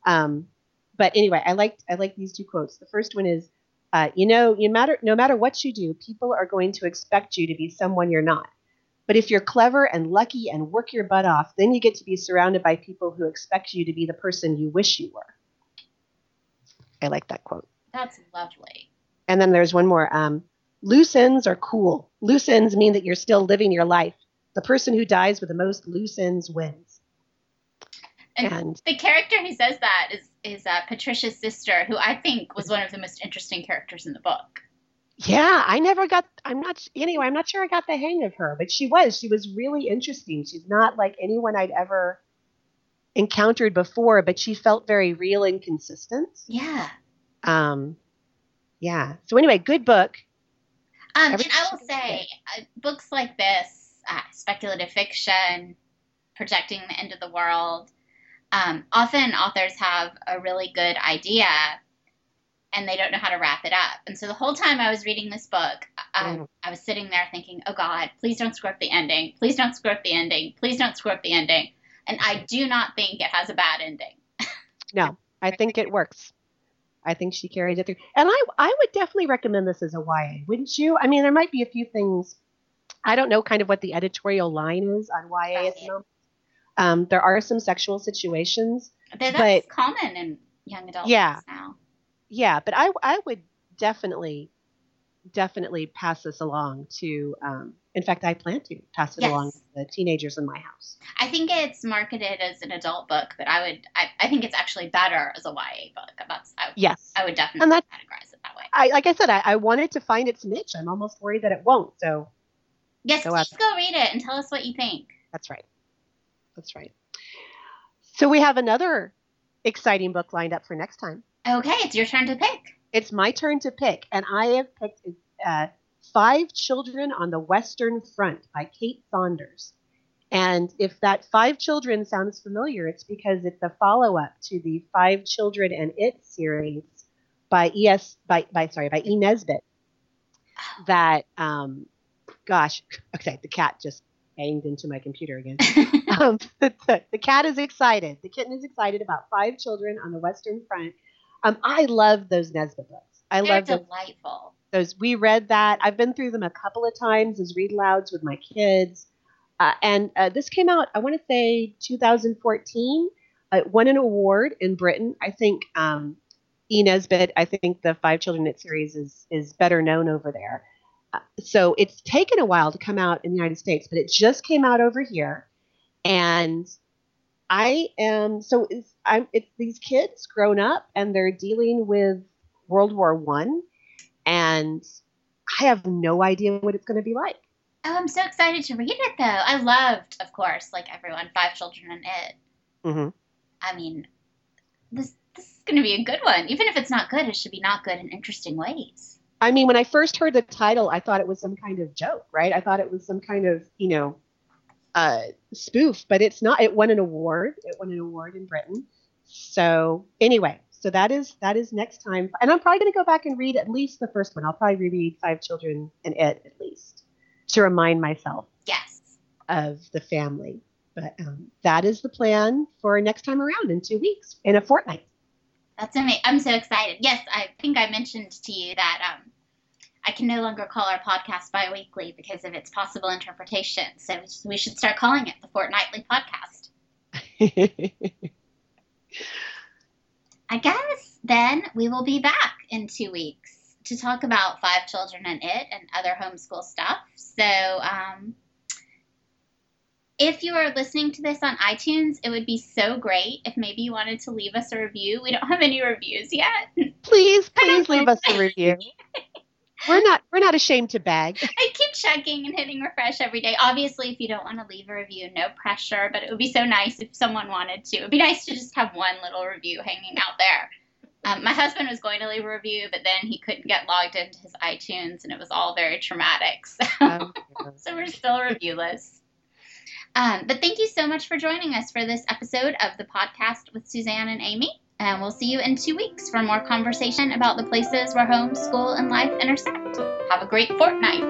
Um, but anyway, I liked I like these two quotes. The first one is, uh, you know, you matter no matter what you do, people are going to expect you to be someone you're not. But if you're clever and lucky and work your butt off, then you get to be surrounded by people who expect you to be the person you wish you were. I like that quote. That's lovely. And then there's one more. Um, loose ends are cool. Loose ends mean that you're still living your life. The person who dies with the most loose ends wins. And, and the character who says that is is uh, Patricia's sister, who I think was one of the most interesting characters in the book. Yeah, I never got. I'm not. Anyway, I'm not sure I got the hang of her, but she was. She was really interesting. She's not like anyone I'd ever encountered before, but she felt very real and consistent. Yeah. Um. Yeah. So anyway, good book. Um, and I will say, uh, books like this, uh, speculative fiction, projecting the end of the world. Um, often authors have a really good idea and they don't know how to wrap it up. And so the whole time I was reading this book, um, mm. I was sitting there thinking, oh God, please don't screw up the ending. Please don't screw up the ending. Please don't screw up the ending. And I do not think it has a bad ending. no, I think it works. I think she carries it through. And I, I would definitely recommend this as a YA, wouldn't you? I mean, there might be a few things. I don't know kind of what the editorial line is on YA at the moment. Um, there are some sexual situations. That's but, common in young adults yeah, now yeah, but I I would definitely definitely pass this along to. Um, in fact, I plan to pass it yes. along to the teenagers in my house. I think it's marketed as an adult book, but I would. I, I think it's actually better as a YA book. That's I, yes. I would definitely categorize it that way. I, like I said, I, I wanted to find its niche. I'm almost worried that it won't. So yes, go please go read it and tell us what you think. That's right. That's right. So we have another exciting book lined up for next time. Okay, it's your turn to pick. It's my turn to pick, and I have picked uh, Five Children on the Western Front by Kate Saunders. And if that Five Children sounds familiar, it's because it's a follow up to the Five Children and It series by E.S. by, by sorry by E. Nesbit. That um, gosh, <laughs> okay, the cat just banged into my computer again. <laughs> um, <laughs> the, the, the, cat is excited. The kitten is excited about Five Children on the Western Front. Um, I love those Nesbit books. I They're love delightful. Those, those we read that. I've been through them a couple of times as read louds with my kids. Uh, and uh, this came out, I want to say 2014. Uh, it won an award in Britain. I think um, E. Nesbit, I think the Five Children It series is, is better known over there. Uh, so it's taken a while to come out in the United States, but it just came out over here. And I am so it's, I'm, it's these kids grown up and they're dealing with World War One, and I have no idea what it's going to be like. Oh, I'm so excited to read it though. I loved, of course, like everyone, Five Children and It. Mm-hmm. I mean, this this is going to be a good one. Even if it's not good, it should be not good in interesting ways. I mean, when I first heard the title, I thought it was some kind of joke, right? I thought it was some kind of, you know, uh, spoof, but it's not. It won an award. It won an award in Britain. So anyway, so that is that is next time, and I'm probably going to go back and read at least the first one. I'll probably reread Five Children and It at least to remind myself. Yes. Of the family, but um, that is the plan for next time around in two weeks, in a fortnight. That's amazing. I'm so excited. Yes, I think I mentioned to you that um, I can no longer call our podcast biweekly because of its possible interpretation. So we should start calling it the Fortnightly Podcast. <laughs> I guess then we will be back in two weeks to talk about Five Children and It and other homeschool stuff. So, um, if you are listening to this on iTunes, it would be so great if maybe you wanted to leave us a review. We don't have any reviews yet. Please, <laughs> please leave us a review. <laughs> we're not we're not ashamed to bag. <laughs> I keep checking and hitting refresh every day. Obviously, if you don't want to leave a review, no pressure. But it would be so nice if someone wanted to. It'd be nice to just have one little review hanging out there. Um, my husband was going to leave a review, but then he couldn't get logged into his iTunes, and it was all very traumatic. <laughs> So, oh, <laughs> so we're still reviewless. Um, but thank you so much for joining us for this episode of the podcast with Suzanne and Amy. And we'll see you in two weeks for more conversation about the places where home, school, and life intersect. Have a great fortnight.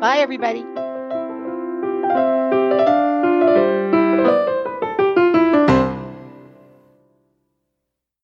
Bye, everybody.